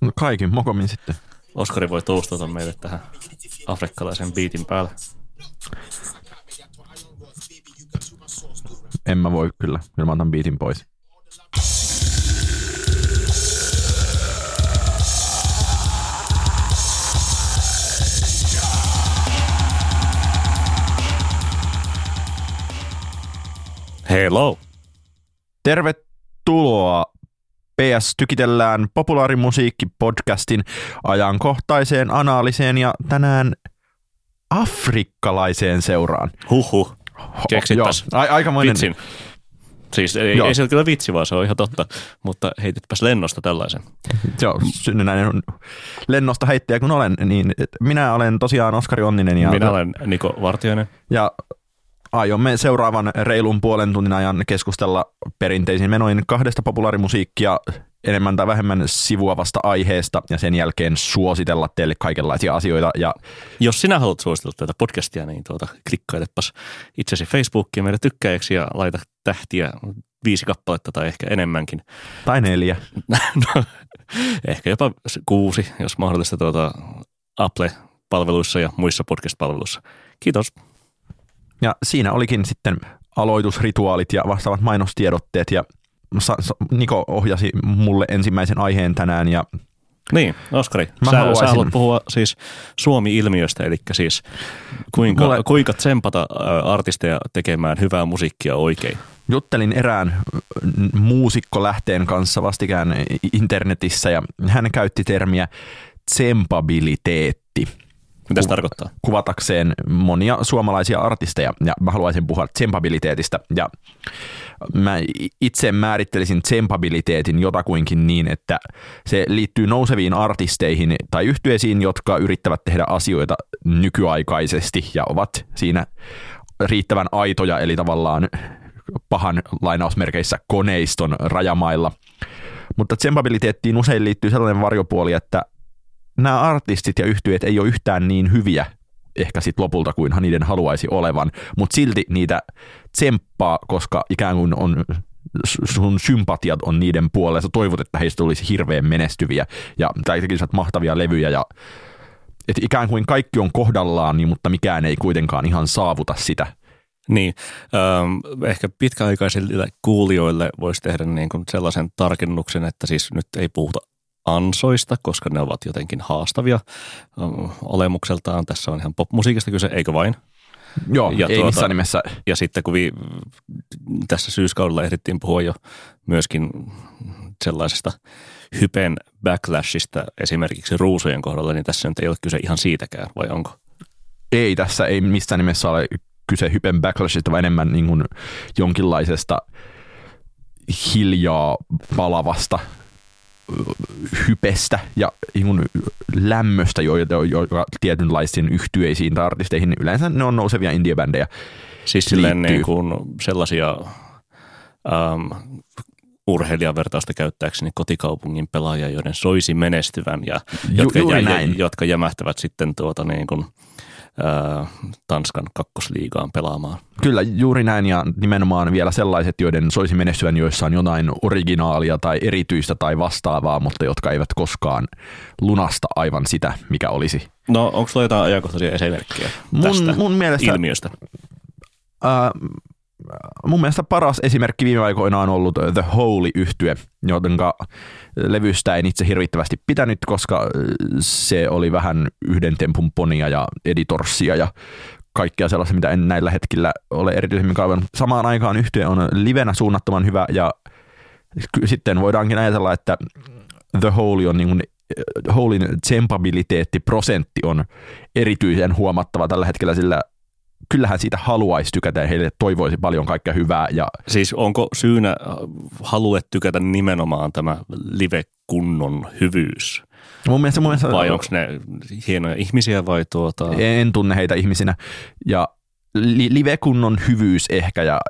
No kaikin mokomin sitten. Oskari voi toustata meille tähän afrikkalaisen biitin päälle. En mä voi kyllä. Kyllä mä otan biitin pois. Hello. Tervetuloa PS Tykitellään populaarimusiikki-podcastin ajankohtaiseen analiseen ja tänään afrikkalaiseen seuraan. Huhhuh. Keksipäs a- aikamoinen. vitsin. Siis ei, Joo. ei se ole kyllä vitsi, vaan se on ihan totta. Mutta heitetpäs lennosta tällaisen. Joo, synnynnäinen lennosta heittäjä kun olen, niin minä olen tosiaan Oskari Onninen ja, Minä olen Niko Vartiainen. ja aiomme seuraavan reilun puolen tunnin ajan keskustella perinteisin menoin kahdesta populaarimusiikkia enemmän tai vähemmän sivuavasta aiheesta ja sen jälkeen suositella teille kaikenlaisia asioita ja Jos sinä haluat suositella tätä podcastia, niin tuota, klikkailepas itsesi Facebookiin meidän tykkäjäksi ja laita tähtiä viisi kappaletta tai ehkä enemmänkin. tai neljä. no, ehkä jopa kuusi, jos mahdollista tuota Apple-palveluissa ja muissa podcast-palveluissa. Kiitos. Ja siinä olikin sitten aloitusrituaalit ja vastaavat mainostiedotteet ja Niko ohjasi mulle ensimmäisen aiheen tänään ja Niin, Oskari, Mä sä, haluaisin- sä haluat puhua siis Suomi-ilmiöstä, eli siis kuinka, Mulle- kuinka tsempata artisteja tekemään hyvää musiikkia oikein. juttelin erään n- muusikkolähteen kanssa vastikään internetissä ja hän käytti termiä tsempabiliteetti Mitä se tarkoittaa? kuvatakseen monia suomalaisia artisteja ja mä haluaisin puhua tsempabiliteetistä ja mä itse määrittelisin tsempabiliteetin jotakuinkin niin, että se liittyy nouseviin artisteihin tai yhtyeisiin, jotka yrittävät tehdä asioita nykyaikaisesti ja ovat siinä riittävän aitoja, eli tavallaan pahan lainausmerkeissä koneiston rajamailla. Mutta tsempabiliteettiin usein liittyy sellainen varjopuoli, että nämä artistit ja yhtyeet ei ole yhtään niin hyviä ehkä sit lopulta kuin niiden haluaisi olevan, mutta silti niitä tsemppaa, koska ikään kuin on sun sympatiat on niiden puolella, sä toivot, että heistä tulisi hirveän menestyviä ja tai mahtavia levyjä ja et ikään kuin kaikki on kohdallaan, niin, mutta mikään ei kuitenkaan ihan saavuta sitä. Niin, ähm, ehkä pitkäaikaisille kuulijoille voisi tehdä niin kuin sellaisen tarkennuksen, että siis nyt ei puhuta ansoista, koska ne ovat jotenkin haastavia olemukseltaan. Tässä on ihan popmusiikista kyse, eikö vain? Joo, Ja ei tuota- missään nimessä. Ja sitten kun vi, tässä syyskaudella ehdittiin puhua jo myöskin sellaisesta hypen backlashista esimerkiksi ruusujen kohdalla, niin tässä nyt ei ole kyse ihan siitäkään, vai onko? Ei tässä ei missään nimessä ole kyse hypen backlashista, vaan enemmän niin kuin jonkinlaisesta hiljaa palavasta hypestä ja niin kuin lämmöstä, joita, joka tietynlaisiin yhtyeisiin tai artisteihin, yleensä ne on nousevia indiebändejä. Siis silleen niin kuin sellaisia ähm, urheilijavertausta käyttääkseni kotikaupungin pelaajia, joiden soisi menestyvän ja jotka, juuri jä, näin. jotka jämähtävät sitten tuota niin kuin, äh, Tanskan kakkosliigaan pelaamaan. Kyllä juuri näin ja nimenomaan vielä sellaiset, joiden soisi menestyvän, joissa on jotain originaalia tai erityistä tai vastaavaa, mutta jotka eivät koskaan lunasta aivan sitä, mikä olisi. No onko sulla jotain ajankohtaisia esimerkkejä Mun, tästä mun mielestä ilmiöstä? Ää, mun mielestä paras esimerkki viime aikoina on ollut The Holy yhtye, jotenka levystä en itse hirvittävästi pitänyt, koska se oli vähän yhden tempun ponia ja editorssia ja kaikkea sellaista, mitä en näillä hetkillä ole erityisemmin kaivannut. Samaan aikaan yhtye on livenä suunnattoman hyvä ja sitten voidaankin ajatella, että The Holy on niin kuin Holin tsempabiliteettiprosentti on erityisen huomattava tällä hetkellä, sillä kyllähän siitä haluaisi tykätä ja heille toivoisi paljon kaikkea hyvää. Ja Siis onko syynä äh, halue tykätä nimenomaan tämä live-kunnon hyvyys? mun mielestä, mun mielestä Vai onko ne hienoja ihmisiä vai tuota... en tunne heitä ihmisinä. Ja li- livekunnon hyvyys ehkä ja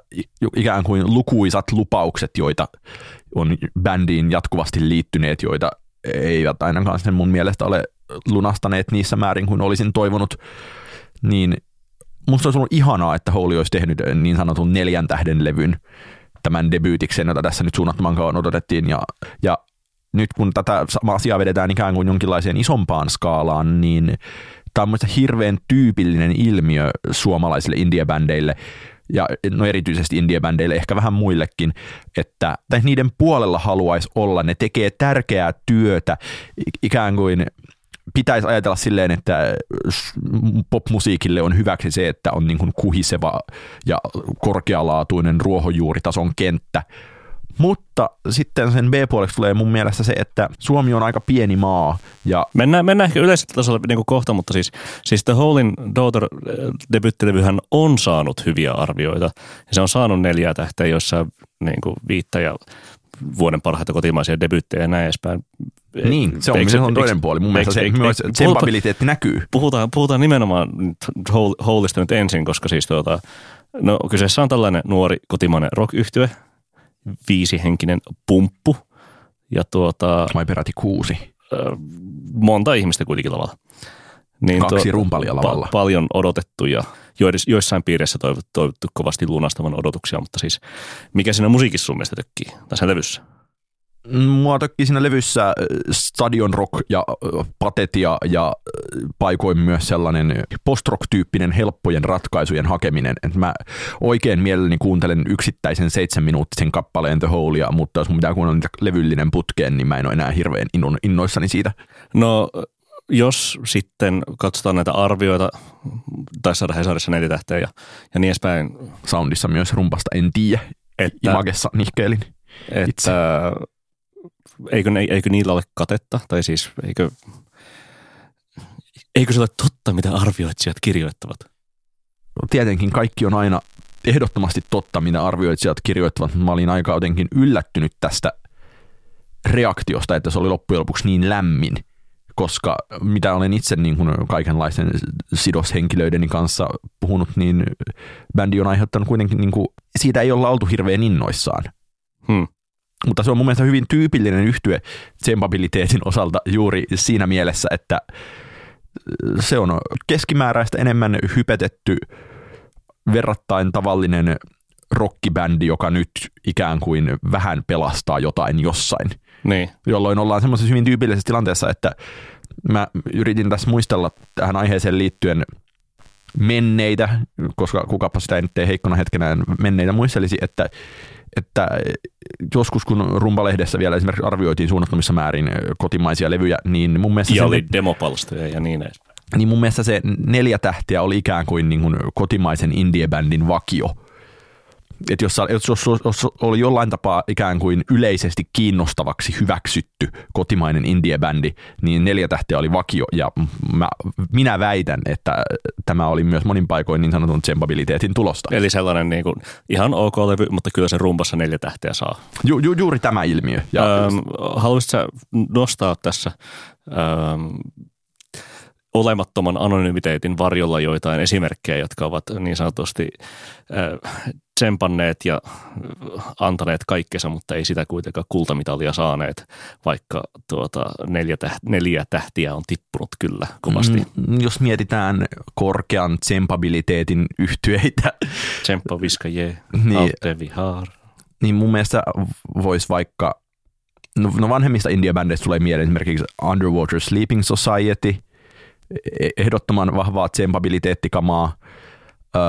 ikään kuin lukuisat lupaukset, joita on bändiin jatkuvasti liittyneet, joita eivät ainakaan sen mun mielestä ole lunastaneet niissä määrin kuin olisin toivonut, niin musta olisi ollut ihanaa, että Holy olisi tehnyt niin sanotun neljän tähden levyn tämän debyytiksen, jota tässä nyt suunnattoman kauan odotettiin. Ja, ja nyt kun tätä asiaa vedetään ikään kuin jonkinlaiseen isompaan skaalaan, niin tämä on hirveän tyypillinen ilmiö suomalaisille indiebändeille, ja no erityisesti indiebändeille, ehkä vähän muillekin, että niiden puolella haluaisi olla, ne tekee tärkeää työtä, ikään kuin pitäisi ajatella silleen, että popmusiikille on hyväksi se, että on niin kuin kuhiseva ja korkealaatuinen ruohonjuuritason kenttä, mutta sitten sen B-puoleksi tulee mun mielestä se, että Suomi on aika pieni maa. Ja mennään, mennään ehkä yleisellä tasolla niin kuin kohta, mutta siis, siis The Holein Daughter äh, debyttilevyhän on saanut hyviä arvioita. Ja se on saanut neljä tähteä, joissa niin kuin viittä ja vuoden parhaita kotimaisia debyttejä ja näin edespäin. Niin, se on, se on toinen puoli. Mun mielestä se eikö, myös tsempabiliteetti näkyy. Puhutaan, puhutaan nimenomaan Holeista nyt ensin, koska siis tuota, no kyseessä on tällainen nuori kotimainen rock viisihenkinen pumppu. Ja tuota, Vai peräti kuusi? Monta ihmistä kuitenkin lavalla. Niin Kaksi tuo, rumpalia lavalla. Pa- paljon odotettu ja joissain piireissä toivottu, toivottu kovasti lunastavan odotuksia, mutta siis mikä siinä musiikissa sun mielestä tökkii tässä levyssä? Mua tökkii siinä levyssä äh, stadion rock ja äh, patetia ja äh, paikoin myös sellainen post-rock-tyyppinen helppojen ratkaisujen hakeminen. Et mä oikein mielelläni kuuntelen yksittäisen seitsemän minuuttisen kappaleen The Holea, mutta jos mun pitää kuunnella niitä levyllinen putkeen, niin mä en ole enää hirveän innoissani siitä. No jos sitten katsotaan näitä arvioita, tai saada Hesarissa neljä tähteä ja, ja niin edespäin. Soundissa myös rumpasta en tiedä. Että, Imagessa nihkeilin. Että itse eikö, eikö niillä ole katetta, tai siis eikö, eikö se ole totta, mitä arvioitsijat kirjoittavat? No, tietenkin kaikki on aina ehdottomasti totta, mitä arvioitsijat kirjoittavat. Mä olin aika jotenkin yllättynyt tästä reaktiosta, että se oli loppujen lopuksi niin lämmin, koska mitä olen itse niin kuin kaikenlaisen sidoshenkilöideni kanssa puhunut, niin bändi on aiheuttanut kuitenkin, niin kuin, siitä ei olla oltu hirveän innoissaan. Hmm. Mutta se on mun mielestä hyvin tyypillinen yhtye tsempabiliteetin osalta juuri siinä mielessä, että se on keskimääräistä enemmän hypetetty verrattain tavallinen rockibändi, joka nyt ikään kuin vähän pelastaa jotain jossain. Niin. Jolloin ollaan semmoisessa hyvin tyypillisessä tilanteessa, että mä yritin tässä muistella tähän aiheeseen liittyen menneitä, koska kukapa sitä ei nyt tee heikkona hetkenään menneitä muistelisi, että että joskus kun Rumpalehdessä vielä esimerkiksi arvioitiin suunnattomissa määrin kotimaisia levyjä, niin mun mielestä... Ja se, oli demopalstoja ja niin edes. Niin mun mielestä se neljä tähtiä oli ikään kuin, niin kuin kotimaisen indie-bändin vakio että jos, jos, jos, jos oli jollain tapaa ikään kuin yleisesti kiinnostavaksi hyväksytty kotimainen indie-bändi, niin neljä tähteä oli vakio ja mä, minä väitän, että tämä oli myös monin paikoin niin sanotun tsempabiliteetin tulosta. Eli sellainen niin kuin, ihan ok levy, mutta kyllä se rumpassa neljä tähteä saa. Ju, ju, juuri tämä ilmiö. Ja ähm, haluaisitko nostaa tässä ähm, olemattoman anonymiteetin varjolla joitain esimerkkejä, jotka ovat niin sanotusti äh, tsempanneet ja antaneet kaikkensa, mutta ei sitä kuitenkaan kultamitalia saaneet, vaikka tuota neljä, täht, neljä tähtiä on tippunut kyllä kovasti. Mm, jos mietitään korkean tsempabiliteetin yhtyeitä. Tsemppa viska je, niin, vihar. Niin mun mielestä voisi vaikka, no, no vanhemmista indie-bändeistä tulee mieleen esimerkiksi Underwater Sleeping Society – E- ehdottoman vahvaa tsempabiliteettikamaa. Öö,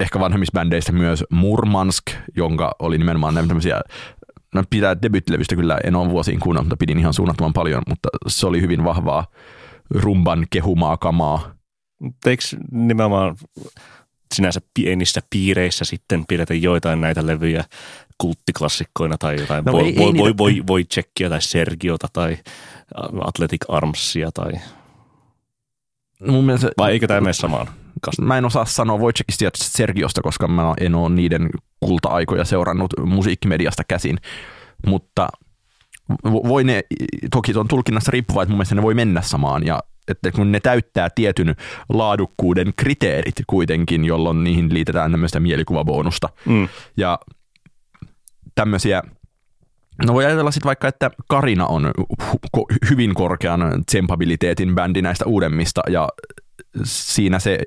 ehkä vanhemmissa bändeissä myös Murmansk, jonka oli nimenomaan näitä tämmöisiä no pitää debyttilevystä kyllä en ole vuosiin kuunnellut, mutta pidin ihan suunnattoman paljon, mutta se oli hyvin vahvaa rumban kehumaa kamaa. Eikö nimenomaan sinänsä pienissä piireissä sitten pidetä joitain näitä levyjä kulttiklassikkoina tai jotain no, voi, ei, voi, ei voi, niitä... voi, voi, voi tai Sergiota tai Athletic Armsia tai Mun mielestä, Vai eikö tämä mene samaan? Mä en osaa sanoa Wojciechista ja Sergiosta, koska mä en ole niiden kulta-aikoja seurannut musiikkimediasta käsin, mutta voi ne, toki on tulkinnassa riippuvaa, että mun mielestä ne voi mennä samaan ja että kun ne täyttää tietyn laadukkuuden kriteerit kuitenkin, jolloin niihin liitetään tämmöistä mielikuvabonusta. Mm. Ja tämmöisiä No voi ajatella sitten vaikka, että Karina on hyvin korkean tsempabiliteetin bändi näistä uudemmista ja siinä se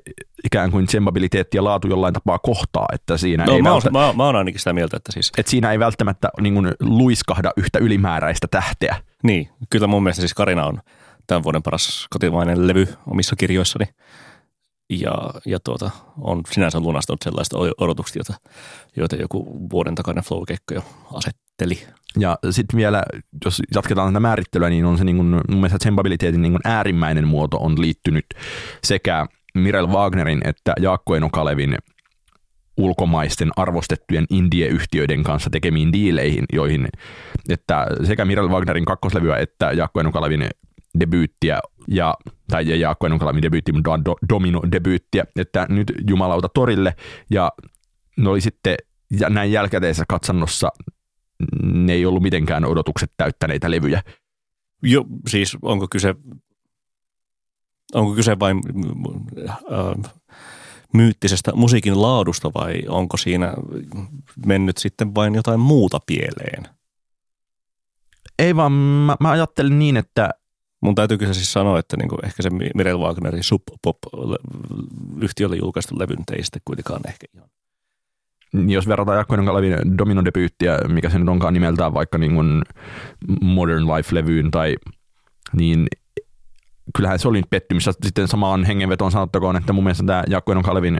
ikään kuin tsempabiliteetti ja laatu jollain tapaa kohtaa, että siinä no, ei mä, välttä, mä, mä oon ainakin sitä mieltä, että siis että siinä ei välttämättä niin kuin luiskahda yhtä ylimääräistä tähteä. Niin, kyllä mun mielestä siis Karina on tämän vuoden paras kotimainen levy omissa kirjoissani. Ja, ja tuota, on sinänsä lunastanut sellaiset odotukset, joita, joita joku vuoden takainen flow jo asetteli. Ja sitten vielä, jos jatketaan tätä määrittelyä, niin on se niin kuin, mun mielestä Zembabiliteetin niin äärimmäinen muoto on liittynyt sekä Mirel Wagnerin että Jaakko Eno Kalevin ulkomaisten arvostettujen indie-yhtiöiden kanssa tekemiin diileihin, joihin että sekä Mirel Wagnerin kakkoslevyä että Jaakko Eno Kalevin debyyttiä ja, tai Jaakko Eno Kalevin debyytti, mutta do, Domino-debyyttiä, että nyt jumalauta torille ja ne oli sitten ja näin jälkikäteisessä katsannossa ne ei ollut mitenkään odotukset täyttäneitä levyjä. Jo, siis onko kyse, onko kyse vain äh, myyttisestä musiikin laadusta vai onko siinä mennyt sitten vain jotain muuta pieleen? Ei vaan, mä, mä ajattelin niin, että Mun täytyy kyllä siis sanoa, että niinku ehkä se Mirel Wagnerin Sub Pop-yhtiölle julkaistu levy ei sitten kuitenkaan ehkä ihan jos verrataan Jaakko Kalevin Domino-debyyttiä, mikä se nyt onkaan nimeltään vaikka niin kuin Modern Life-levyyn tai niin kyllähän se oli nyt pettymys. Sitten samaan hengenvetoon sanottakoon, että mun mielestä tämä Jaakko Kalevin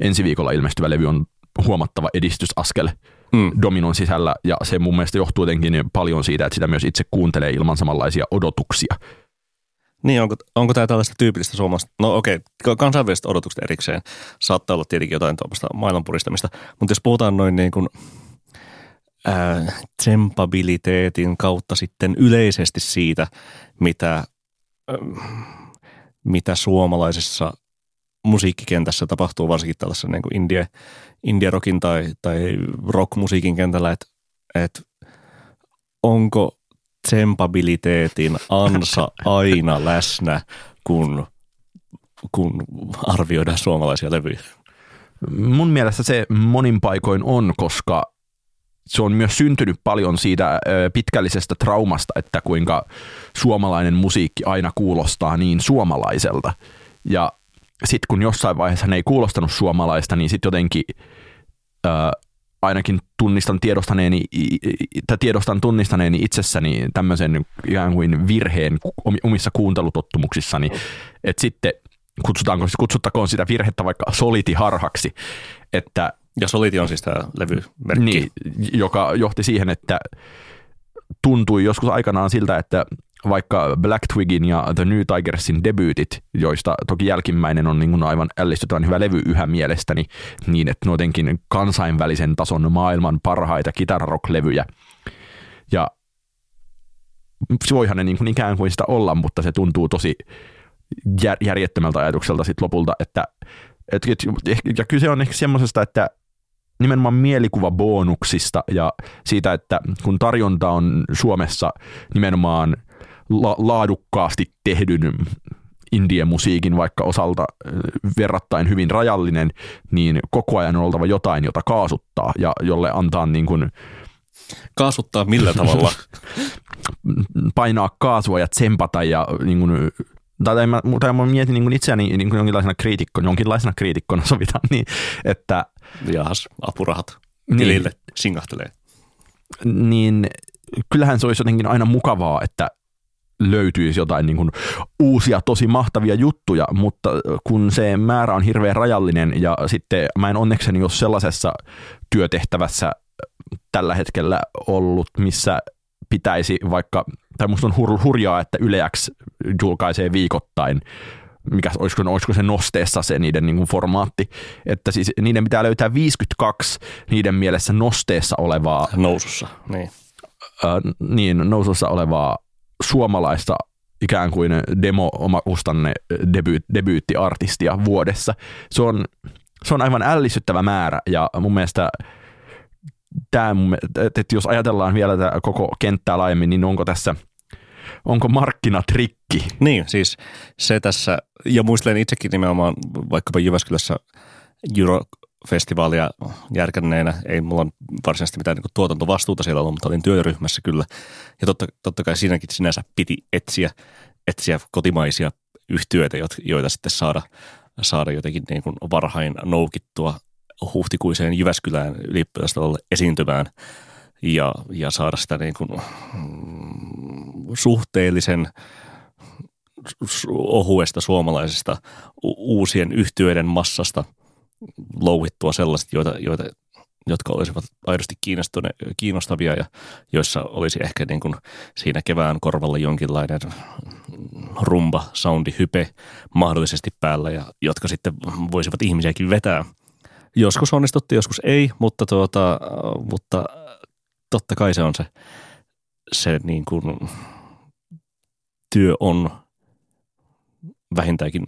ensi viikolla ilmestyvä levy on huomattava edistysaskel mm. Dominon sisällä ja se mun mielestä johtuu jotenkin paljon siitä, että sitä myös itse kuuntelee ilman samanlaisia odotuksia. Niin, onko, onko tämä tällaista tyypillistä suomalaista? No okei, okay, kansainväliset odotukset erikseen saattaa olla tietenkin jotain tuommoista maailmanpuristamista, mutta jos puhutaan noin niin kuin tsempabiliteetin kautta sitten yleisesti siitä, mitä, mitä suomalaisessa musiikkikentässä tapahtuu, varsinkin tällaisessa niin kuin indie, indie rockin tai, tai rockmusiikin kentällä, että, että onko tsempabiliteetin ansa aina läsnä, kun, kun arvioidaan suomalaisia levyjä? Mun mielestä se monin paikoin on, koska se on myös syntynyt paljon siitä pitkällisestä traumasta, että kuinka suomalainen musiikki aina kuulostaa niin suomalaiselta. Ja sitten kun jossain vaiheessa ne ei kuulostanut suomalaista, niin sitten jotenkin ainakin tunnistan tiedostaneeni, tai tiedostan tunnistaneeni itsessäni tämmöisen ikään kuin virheen omissa kuuntelutottumuksissani, että sitten kutsutaanko, kutsuttakoon sitä virhettä vaikka solitiharhaksi, että ja Soliti on siis tämä levymerkki. Niin, joka johti siihen, että tuntui joskus aikanaan siltä, että vaikka Black Twigin ja The New Tigersin debyytit, joista toki jälkimmäinen on niin kuin aivan ällistyttävän hyvä levy yhä mielestäni, niin että jotenkin kansainvälisen tason maailman parhaita kitararock-levyjä. Ja voihan ne niin kuin ikään kuin sitä olla, mutta se tuntuu tosi järjettömältä ajatukselta sit lopulta, että et, et, ja kyse on ehkä semmoisesta, että nimenomaan mielikuvabonuksista ja siitä, että kun tarjonta on Suomessa nimenomaan – la- laadukkaasti tehdyn indie-musiikin vaikka osalta verrattain hyvin rajallinen, niin koko ajan on oltava jotain, jota kaasuttaa ja jolle antaa niin kuin Kaasuttaa millä tavalla? painaa kaasua ja tsempata ja niin kuin, tai mä, tai mä mietin niin kuin itseäni niin kuin jonkinlaisena kriitikkona, jonkinlaisena kriitikkona sovitaan niin, että... Jahas, apurahat tilille niin, singahtelee. Niin kyllähän se olisi jotenkin aina mukavaa, että löytyisi jotain niin kuin uusia tosi mahtavia juttuja, mutta kun se määrä on hirveän rajallinen ja sitten mä en onnekseni ole sellaisessa työtehtävässä tällä hetkellä ollut, missä pitäisi vaikka, tai musta on hur, hurjaa, että Yleäks julkaisee viikoittain mikä, olisiko, olisiko se nosteessa se niiden niin kuin formaatti, että siis niiden pitää löytää 52 niiden mielessä nosteessa olevaa. Nousussa, niin. Äh, niin, nousussa olevaa suomalaista ikään kuin demo omakustanne debyyt, debyyttiartistia vuodessa. Se on, se on aivan ällistyttävä määrä ja mun mielestä tämä, että jos ajatellaan vielä tätä koko kenttää laajemmin, niin onko tässä onko markkinatrikki? Niin, siis se tässä, ja muistelen itsekin nimenomaan vaikkapa Jyväskylässä Euro festivaalia järkänneenä. Ei mulla on varsinaisesti mitään niin tuotantovastuuta siellä ollut, mutta olin työryhmässä kyllä. Ja totta, totta kai siinäkin sinänsä piti etsiä, etsiä kotimaisia yhtiöitä, joita sitten saada, saada jotenkin niin kuin varhain noukittua huhtikuiseen Jyväskylään yliopistolle esiintymään ja, ja saada sitä niin kuin, mm, suhteellisen ohuesta suomalaisesta uusien yhtiöiden massasta louhittua sellaiset, joita, joita, jotka olisivat aidosti kiinnostavia ja joissa olisi ehkä niin kuin siinä kevään korvalla jonkinlainen rumba, soundi, hype mahdollisesti päällä ja jotka sitten voisivat ihmisiäkin vetää. Joskus onnistuttiin, joskus ei, mutta, tuota, mutta totta kai se on se, se niin kuin työ on vähintäänkin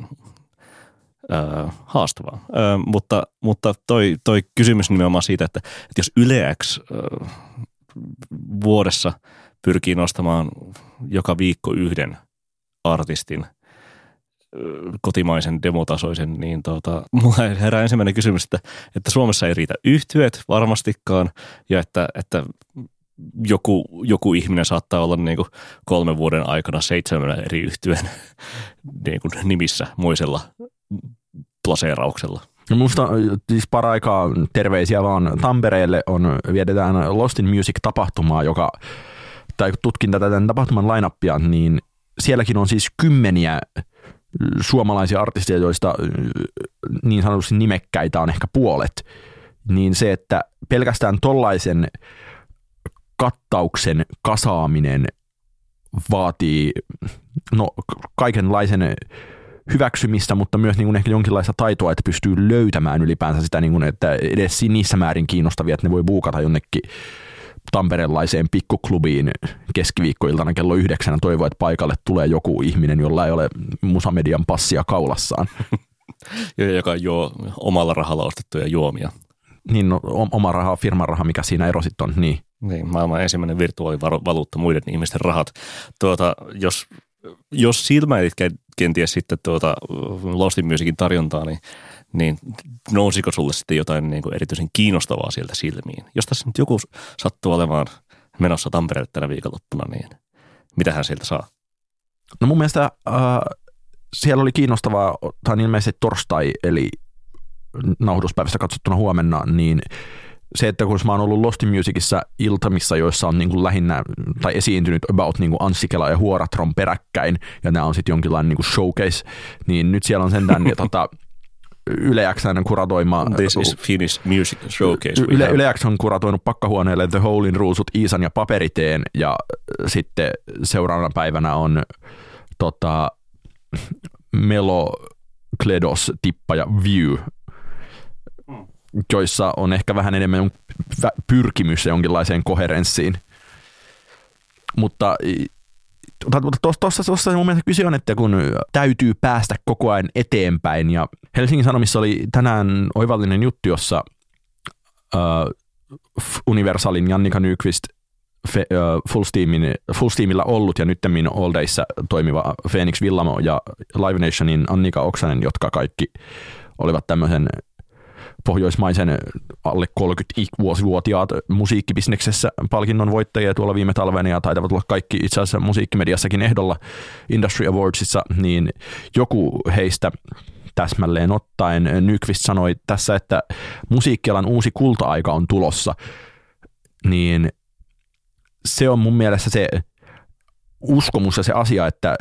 haastavaa. Äh, mutta mutta toi, toi kysymys nimenomaan siitä, että, että jos Yle X äh, vuodessa pyrkii nostamaan joka viikko yhden artistin kotimaisen demotasoisen, niin tota, mulla herää ensimmäinen kysymys, että, että Suomessa ei riitä yhtyöt varmastikaan ja että, että joku, joku ihminen saattaa olla niin kuin kolmen vuoden aikana seitsemän eri yhtyeen niin kuin nimissä muisella plaseerauksella. No musta siis paraikaa terveisiä vaan Tampereelle on, viedetään Lost in Music-tapahtumaa, joka, tai tutkin tätä tämän tapahtuman lainappia, niin sielläkin on siis kymmeniä suomalaisia artisteja, joista niin sanotusti nimekkäitä on ehkä puolet, niin se, että pelkästään tollaisen kattauksen kasaaminen vaatii no, kaikenlaisen hyväksymistä, mutta myös niin kuin ehkä jonkinlaista taitoa, että pystyy löytämään ylipäänsä sitä, niin kuin, että edes niissä määrin kiinnostavia, että ne voi buukata jonnekin tamperelaiseen pikkuklubiin keskiviikkoiltana kello yhdeksän toivoa, että paikalle tulee joku ihminen, jolla ei ole musamedian passia kaulassaan. joka juo omalla rahalla ostettuja juomia. Niin, no, oma raha, firman raha, mikä siinä ero sitten on, niin. Niin, maailman ensimmäinen virtuaalivaluutta, muiden ihmisten rahat. Tuota, jos, jos silmäilit kenties sitten tuota Lostin Musicin tarjontaa, niin, niin nousiko sulle sitten jotain niin kuin erityisen kiinnostavaa sieltä silmiin? Jos tässä nyt joku sattuu olemaan menossa Tampereelle tänä viikonloppuna, niin mitähän sieltä saa? No mun mielestä äh, siellä oli kiinnostavaa, tai ilmeisesti torstai, eli nauhoituspäivästä katsottuna huomenna, niin se, että kun mä oon ollut Lost Musicissa iltamissa, joissa on niin kuin lähinnä, tai esiintynyt about niin kuin Anssi Kela ja Huoratron peräkkäin, ja nämä on sitten jonkinlainen niin kuin showcase, niin nyt siellä on sentään ja, tota, Yle Xn kuratoima... This is Finnish Music Showcase. Yle, Yle X on kuratoinut pakkahuoneelle The Holein ruusut Iisan ja Paperiteen, ja sitten seuraavana päivänä on tota, Melo, Kledos, Tippa ja View joissa on ehkä vähän enemmän pyrkimys jonkinlaiseen koherenssiin. Mutta tuossa, tuossa mun mielestä kyse on, että kun täytyy päästä koko ajan eteenpäin ja Helsingin Sanomissa oli tänään oivallinen juttu, jossa uh, Universalin Jannika Nyqvist fe, uh, full, steamin, full Steamilla ollut ja nyttemmin All Dayssä toimiva Phoenix Villamo ja Live Nationin Annika Oksanen, jotka kaikki olivat tämmöisen pohjoismaisen alle 30-vuotiaat musiikkibisneksessä palkinnon voittajia tuolla viime talvena ja taitavat olla kaikki itse asiassa musiikkimediassakin ehdolla Industry Awardsissa, niin joku heistä täsmälleen ottaen Nyqvist sanoi tässä, että musiikkialan uusi kulta-aika on tulossa, niin se on mun mielestä se uskomus ja se asia, että,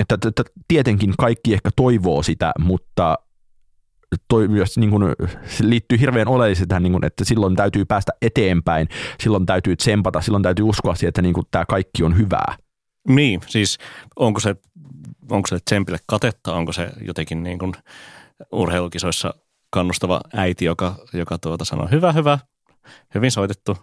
että, että tietenkin kaikki ehkä toivoo sitä, mutta toi myös niin kuin, se liittyy hirveän oleellisesti tähän, niin kuin, että silloin täytyy päästä eteenpäin, silloin täytyy tsempata, silloin täytyy uskoa siihen, että niin kuin, tämä kaikki on hyvää. Niin, siis onko se, onko se tsempille katetta, onko se jotenkin niin kuin urheilukisoissa kannustava äiti, joka, joka tuota sanoo hyvä, hyvä, hyvin soitettu,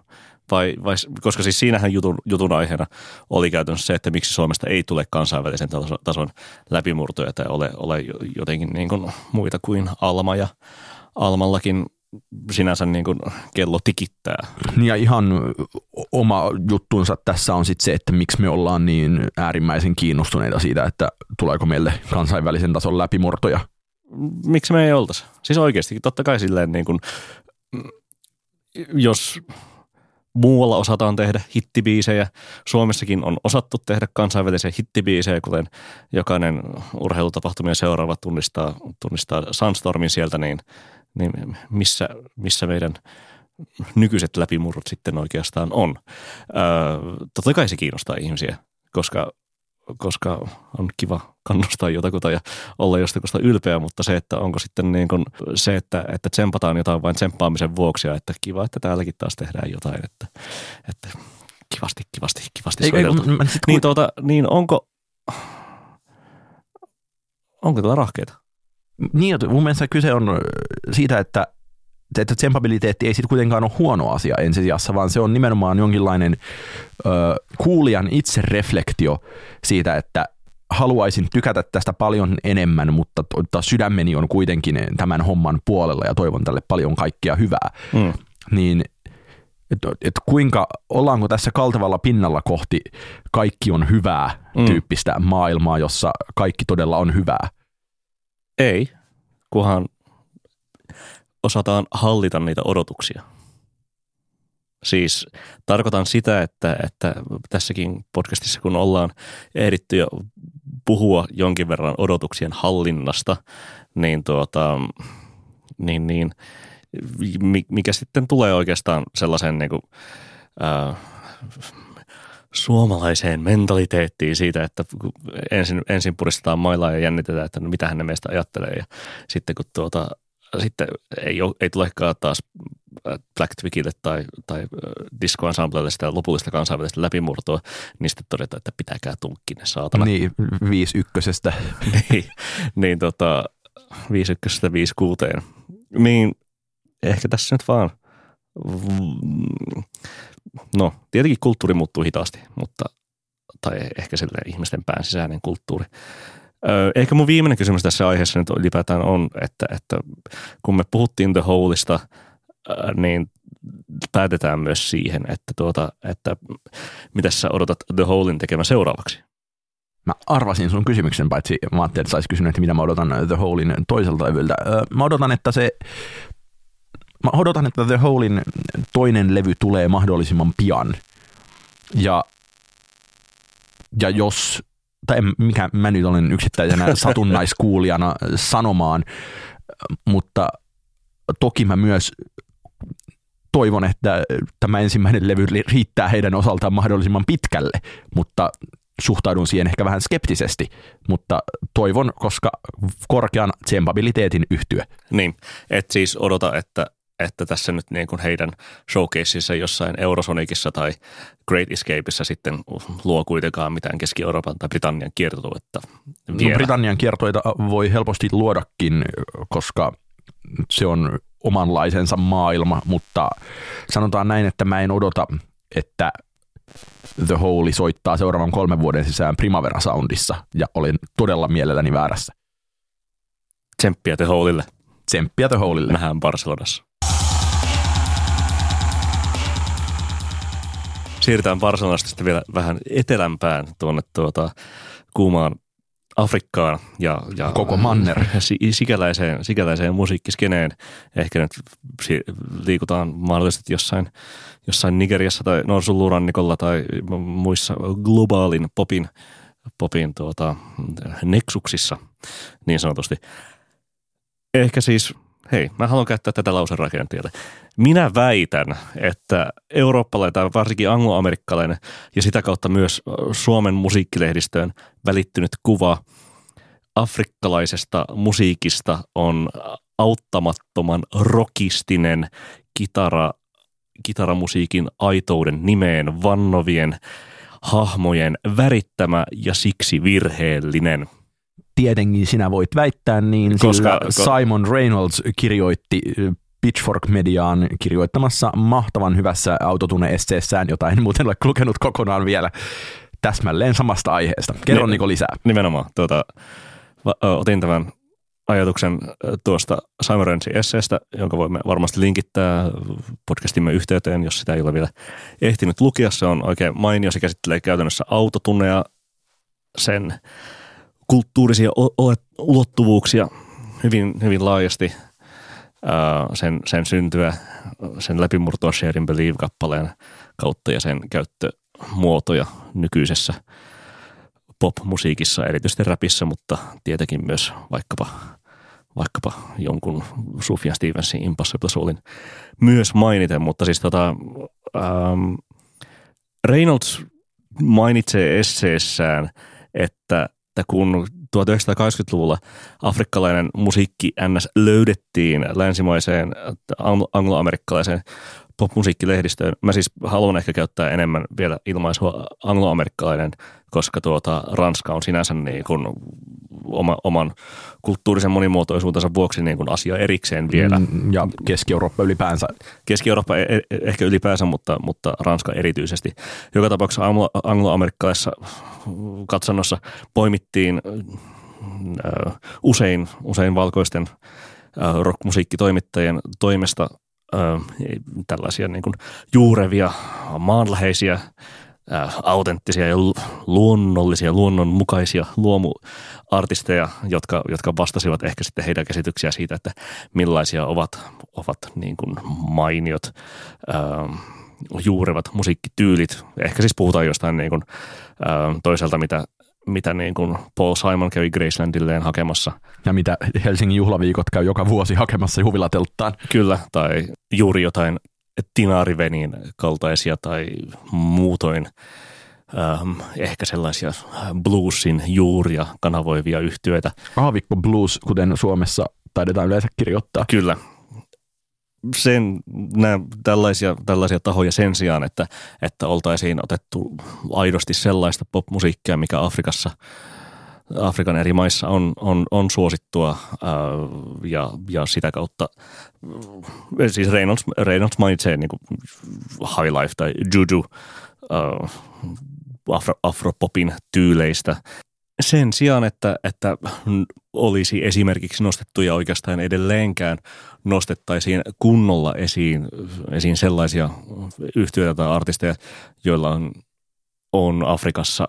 vai, vai, koska siis siinähän jutun, jutun aiheena oli käytännössä se, että miksi Suomesta ei tule kansainvälisen tason, tason läpimurtoja tai ole, ole jotenkin niin kuin muita kuin Alma ja Almallakin sinänsä niin kuin kello tikittää. Ja ihan oma juttunsa tässä on sitten se, että miksi me ollaan niin äärimmäisen kiinnostuneita siitä, että tuleeko meille kansainvälisen tason läpimurtoja. Miksi me ei oltaisi? Siis oikeasti, totta kai silleen niin kuin, jos muualla osataan tehdä hittibiisejä. Suomessakin on osattu tehdä kansainvälisiä hittibiisejä, kuten jokainen urheilutapahtumien seuraava tunnistaa, tunnistaa Sunstormin sieltä, niin, niin missä, missä meidän nykyiset läpimurrot sitten oikeastaan on. Öö, totta kai se kiinnostaa ihmisiä, koska koska on kiva kannustaa jotakuta ja olla jostakusta ylpeä, mutta se, että onko sitten niin kuin se, että, että tsempataan jotain vain tsemppaamisen vuoksi ja että kiva, että täälläkin taas tehdään jotain, että, että kivasti, kivasti, kivasti Eikä, mä, mä, niin, tuota, niin onko, onko tällä rahkeita? Niin, mun mielestä kyse on siitä, että että tsempabiliteetti ei sitten kuitenkaan ole huono asia ensisijassa, vaan se on nimenomaan jonkinlainen ö, kuulijan itsereflektio siitä, että haluaisin tykätä tästä paljon enemmän, mutta to, sydämeni on kuitenkin tämän homman puolella ja toivon tälle paljon kaikkea hyvää. Mm. Niin että et kuinka, ollaanko tässä kaltavalla pinnalla kohti kaikki on hyvää mm. tyyppistä maailmaa, jossa kaikki todella on hyvää? Ei, kunhan osataan hallita niitä odotuksia. Siis tarkoitan sitä, että, että tässäkin podcastissa kun ollaan ehditty jo puhua jonkin verran odotuksien hallinnasta, niin, tuota, niin, niin mikä sitten tulee oikeastaan sellaisen niin kuin, ää, suomalaiseen mentaliteettiin siitä, että ensin, ensin puristetaan mailaa ja jännitetään, että no mitä hän meistä ajattelee ja sitten kun tuota, sitten ei, ole, ei tulekaan taas äh, Black Twigille tai, tai äh, Disco Ensemblelle sitä lopullista kansainvälistä läpimurtoa, niin sitten todetaan, että pitäkää tunkki ne saatana. Niin, viisi ykkösestä. niin, niin tota, viisi ykkösestä viisi kuuteen. Niin ehkä tässä nyt vaan, no tietenkin kulttuuri muuttuu hitaasti, mutta tai ehkä sille ihmisten pään sisäinen kulttuuri. Ehkä mun viimeinen kysymys tässä aiheessa nyt ylipäätään on, että, että kun me puhuttiin The Holeista, niin päätetään myös siihen, että, tuota, että mitä sä odotat The Holein tekemään seuraavaksi? Mä arvasin sun kysymyksen, paitsi mä ajattelin, että sä kysynyt, että mitä mä odotan The Holein toiselta levyltä. Mä odotan, että se Mä odotan, että The Holein toinen levy tulee mahdollisimman pian. Ja, ja jos tai mikä mä nyt olen yksittäisenä satunnaiskuulijana sanomaan, mutta toki mä myös toivon, että tämä ensimmäinen levy riittää heidän osaltaan mahdollisimman pitkälle, mutta suhtaudun siihen ehkä vähän skeptisesti, mutta toivon, koska korkean tsempabiliteetin yhtyä. Niin, et siis odota, että että tässä nyt niin kuin heidän showcaseissa jossain Eurosonicissa tai Great Escapeissa sitten luo kuitenkaan mitään Keski-Euroopan tai Britannian kiertotuetta vielä. No, Britannian kiertoita voi helposti luodakin, koska se on omanlaisensa maailma, mutta sanotaan näin, että mä en odota, että The Holy soittaa seuraavan kolmen vuoden sisään Primavera Soundissa ja olen todella mielelläni väärässä. Tsemppiä The Holille. Tsemppiä The Holille. Nähdään Barcelonassa. Siirrytään Barcelonasta sitten vielä vähän etelämpään tuonne tuota, kuumaan Afrikkaan ja, ja koko manner sikäläiseen, sikäläiseen musiikkiskeneen. Ehkä nyt liikutaan mahdollisesti jossain, jossain Nigeriassa tai Norsulurannikolla tai muissa globaalin popin, popin tuota, neksuksissa niin sanotusti. Ehkä siis hei, mä haluan käyttää tätä lauserakenteelle. Minä väitän, että eurooppalainen tai varsinkin angloamerikkalainen ja sitä kautta myös Suomen musiikkilehdistöön välittynyt kuva afrikkalaisesta musiikista on auttamattoman rokistinen kitara, kitaramusiikin aitouden nimeen vannovien hahmojen värittämä ja siksi virheellinen – tietenkin sinä voit väittää niin, koska, sillä Simon Reynolds kirjoitti Pitchfork Mediaan kirjoittamassa mahtavan hyvässä autotune-esseessään, jota en muuten ole lukenut kokonaan vielä täsmälleen samasta aiheesta. Kerro Niko lisää. Nimenomaan. Tuota, otin tämän ajatuksen tuosta Simon Reynolds esseestä, jonka voimme varmasti linkittää podcastimme yhteyteen, jos sitä ei ole vielä ehtinyt lukea. Se on oikein mainio. Se käsittelee käytännössä autotunneja, sen kulttuurisia ulottuvuuksia hyvin, hyvin laajasti. sen, sen syntyä, sen läpimurtoa Share and Believe-kappaleen kautta ja sen käyttömuotoja nykyisessä pop-musiikissa, erityisesti rapissa, mutta tietenkin myös vaikkapa, vaikkapa jonkun Sufjan Stevensin Impossible Soulin myös mainiten, mutta siis tota, ähm, Reynolds mainitsee esseessään, että, että kun 1980-luvulla afrikkalainen musiikki NS löydettiin länsimaiseen angloamerikkalaiseen popmusiikkilehdistöön. Mä siis haluan ehkä käyttää enemmän vielä ilmaisua angloamerikkalainen, koska tuota, Ranska on sinänsä niin kuin oma, oman kulttuurisen monimuotoisuutensa vuoksi niin kuin asia erikseen vielä. Mm, ja Keski-Eurooppa ylipäänsä. Keski-Eurooppa e- e- ehkä ylipäänsä, mutta, mutta Ranska erityisesti. Joka tapauksessa anglo- angloamerikkalaisessa katsannossa poimittiin äh, usein, usein valkoisten äh, rockmusiikkitoimittajien toimesta tällaisia niin kuin juurevia, maanläheisiä äh, autenttisia ja luonnollisia, luonnonmukaisia luomuartisteja, jotka, jotka vastasivat ehkä sitten heidän käsityksiä siitä, että millaisia ovat, ovat niin kuin mainiot juurevat musiikkityylit. Ehkä siis puhutaan jostain niin kuin, toisaalta, mitä mitä niin kuin Paul Simon kävi Gracelandilleen hakemassa. Ja mitä Helsingin juhlaviikot käy joka vuosi hakemassa juhlatelttaan. Kyllä, tai juuri jotain Tinaarivenin kaltaisia tai muutoin ähm, ehkä sellaisia bluesin juuria kanavoivia yhtiöitä. Aavikko blues, kuten Suomessa taidetaan yleensä kirjoittaa. Kyllä. Sen, nämä, tällaisia, tällaisia tahoja sen sijaan, että, että oltaisiin otettu aidosti sellaista popmusiikkia, mikä Afrikassa – Afrikan eri maissa on, on, on suosittua ää, ja, ja sitä kautta, siis Reynolds, Reynolds mainitsee niin kuin High Life tai Juju ää, afro, afropopin tyyleistä. Sen sijaan, että, että olisi esimerkiksi nostettu ja oikeastaan edelleenkään nostettaisiin kunnolla esiin, esiin sellaisia yhtiöitä tai artisteja, joilla on, on Afrikassa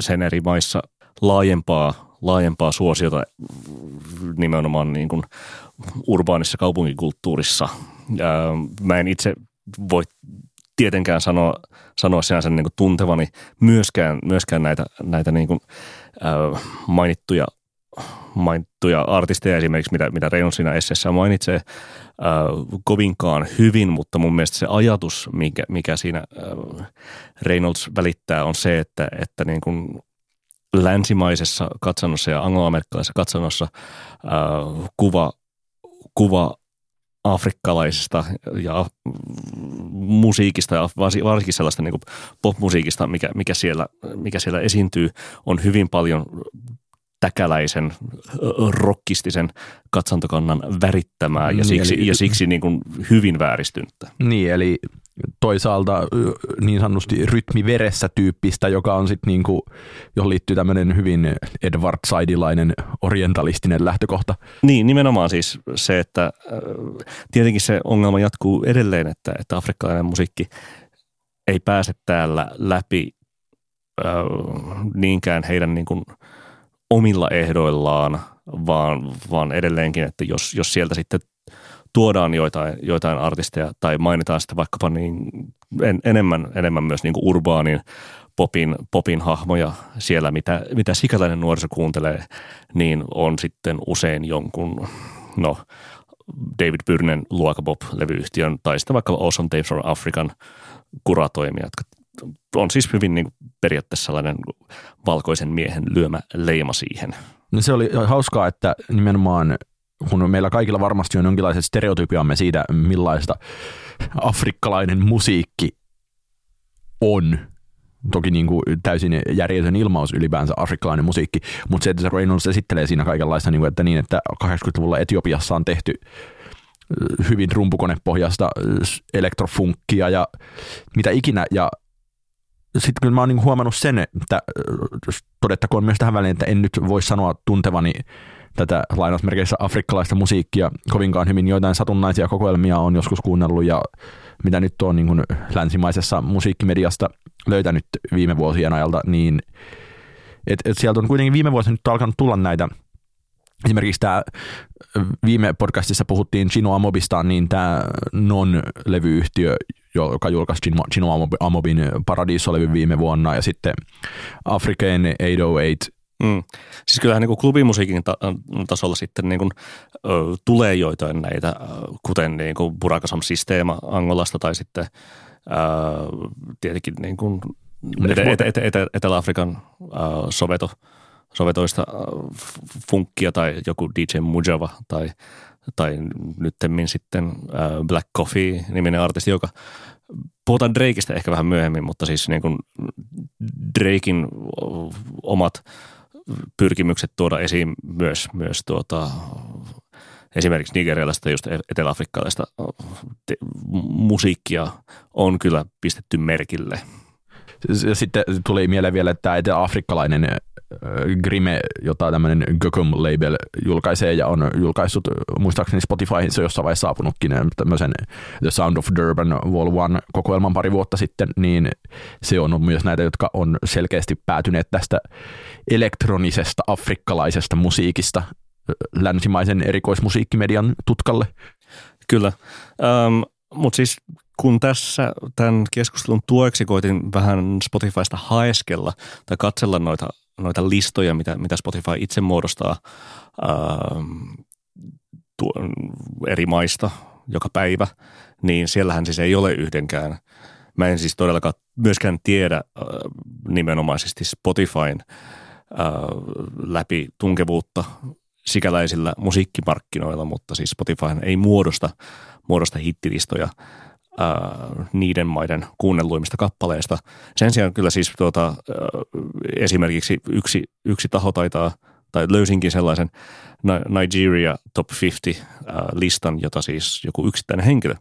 sen eri maissa – laajempaa, laajempaa suosiota nimenomaan niin kuin urbaanissa kaupunkikulttuurissa. Mä en itse voi tietenkään sanoa, sanoa sinänsä niin kuin tuntevani myöskään, myöskään näitä, näitä niin kuin, äh, mainittuja, mainittuja artisteja esimerkiksi, mitä, mitä Reynolds siinä esseessä mainitsee, äh, kovinkaan hyvin, mutta mun mielestä se ajatus, mikä, mikä siinä äh, Reynolds välittää, on se, että, että niin kuin länsimaisessa katsannossa ja angloamerikkalaisessa katsannossa äh, kuva, kuva afrikkalaisesta ja musiikista ja varsinkin sellaista niin popmusiikista, mikä, mikä, siellä, mikä siellä esiintyy, on hyvin paljon täkäläisen, rockistisen katsantokannan värittämää ja niin, siksi, eli, ja siksi niin kuin hyvin vääristynyttä. Niin, eli toisaalta niin sanotusti rytmiveressä tyyppistä, joka on sitten niinku, johon liittyy tämmöinen hyvin Edward Saidilainen orientalistinen lähtökohta. Niin, nimenomaan siis se, että tietenkin se ongelma jatkuu edelleen, että, että afrikkalainen musiikki ei pääse täällä läpi niinkään heidän niin kuin omilla ehdoillaan, vaan, vaan edelleenkin, että jos, jos sieltä sitten tuodaan joitain, joitain artisteja tai mainitaan sitten vaikkapa niin en, enemmän, enemmän myös niin kuin urbaanin popin, popin hahmoja siellä, mitä, mitä sikäläinen nuoriso kuuntelee, niin on sitten usein jonkun, no David Byrnen Luokapop-levyyhtiön tai sitten vaikka Awesome Tapes from African kuratoimia, jotka on siis hyvin niin periaatteessa sellainen valkoisen miehen lyömä leima siihen. No se oli hauskaa, että nimenomaan kun meillä kaikilla varmasti on jonkinlaiset stereotypiamme siitä, millaista afrikkalainen musiikki on. Toki niin kuin täysin järjetön ilmaus ylipäänsä afrikkalainen musiikki, mutta se, että Reynolds esittelee siinä kaikenlaista, niin kuin, että niin, että 80-luvulla Etiopiassa on tehty hyvin rumpukonepohjasta elektrofunkkia ja mitä ikinä, ja sitten kyllä mä oon niin huomannut sen, että todettakoon myös tähän väliin, että en nyt voi sanoa tuntevani tätä lainausmerkeissä afrikkalaista musiikkia kovinkaan hyvin. Joitain satunnaisia kokoelmia on joskus kuunnellut ja mitä nyt on niin länsimaisessa musiikkimediasta löytänyt viime vuosien ajalta, niin et, et sieltä on kuitenkin viime vuosina nyt alkanut tulla näitä esimerkiksi tämä viime podcastissa puhuttiin Chino Amobista, niin tämä Non-levyyhtiö, joka julkaisi Chino Amobin Paradiso-levy viime vuonna ja sitten African 808 Mm. Siis kyllähän niin kuin klubimusiikin ta- tasolla sitten niin kuin, ö, tulee joitain näitä, kuten niin kuin Burakasam Sistema Angolasta tai sitten ö, tietenkin niin kuin Etelä- Etelä- Etelä- Etelä-Afrikan ö, soveto, sovetoista funkkia tai joku DJ Mujava tai, tai nyttemmin sitten Black Coffee-niminen artisti, joka puhutaan Drakeista ehkä vähän myöhemmin, mutta siis niin kuin Drakein omat – pyrkimykset tuoda esiin myös, myös tuota, esimerkiksi nigerialaista just eteläafrikkalaista musiikkia on kyllä pistetty merkille. Ja sitten tuli mieleen vielä, että tämä etelä-afrikkalainen Grime, jota tämmöinen Gokum label julkaisee ja on julkaissut muistaakseni Spotifyhin se jossain vaiheessa saapunutkin tämmöisen The Sound of Durban Wall One kokoelman pari vuotta sitten, niin se on myös näitä, jotka on selkeästi päätyneet tästä elektronisesta afrikkalaisesta musiikista länsimaisen erikoismusiikkimedian tutkalle. Kyllä, um, mutta siis kun tässä tämän keskustelun tueksi koitin vähän Spotifysta haeskella tai katsella noita, noita listoja, mitä, mitä Spotify itse muodostaa ää, tuon eri maista joka päivä, niin siellähän siis ei ole yhdenkään. Mä en siis todellakaan myöskään tiedä ää, nimenomaisesti Spotifyn ää, läpi tunkevuutta sikäläisillä musiikkimarkkinoilla, mutta siis Spotify ei muodosta, muodosta hittilistoja – ää, niiden maiden kuunnelluimmista kappaleista. Sen sijaan kyllä siis tuota, ää, esimerkiksi yksi, yksi taho taitaa, tai löysinkin sellaisen Nigeria Top 50 ää, listan, jota siis joku yksittäinen henkilö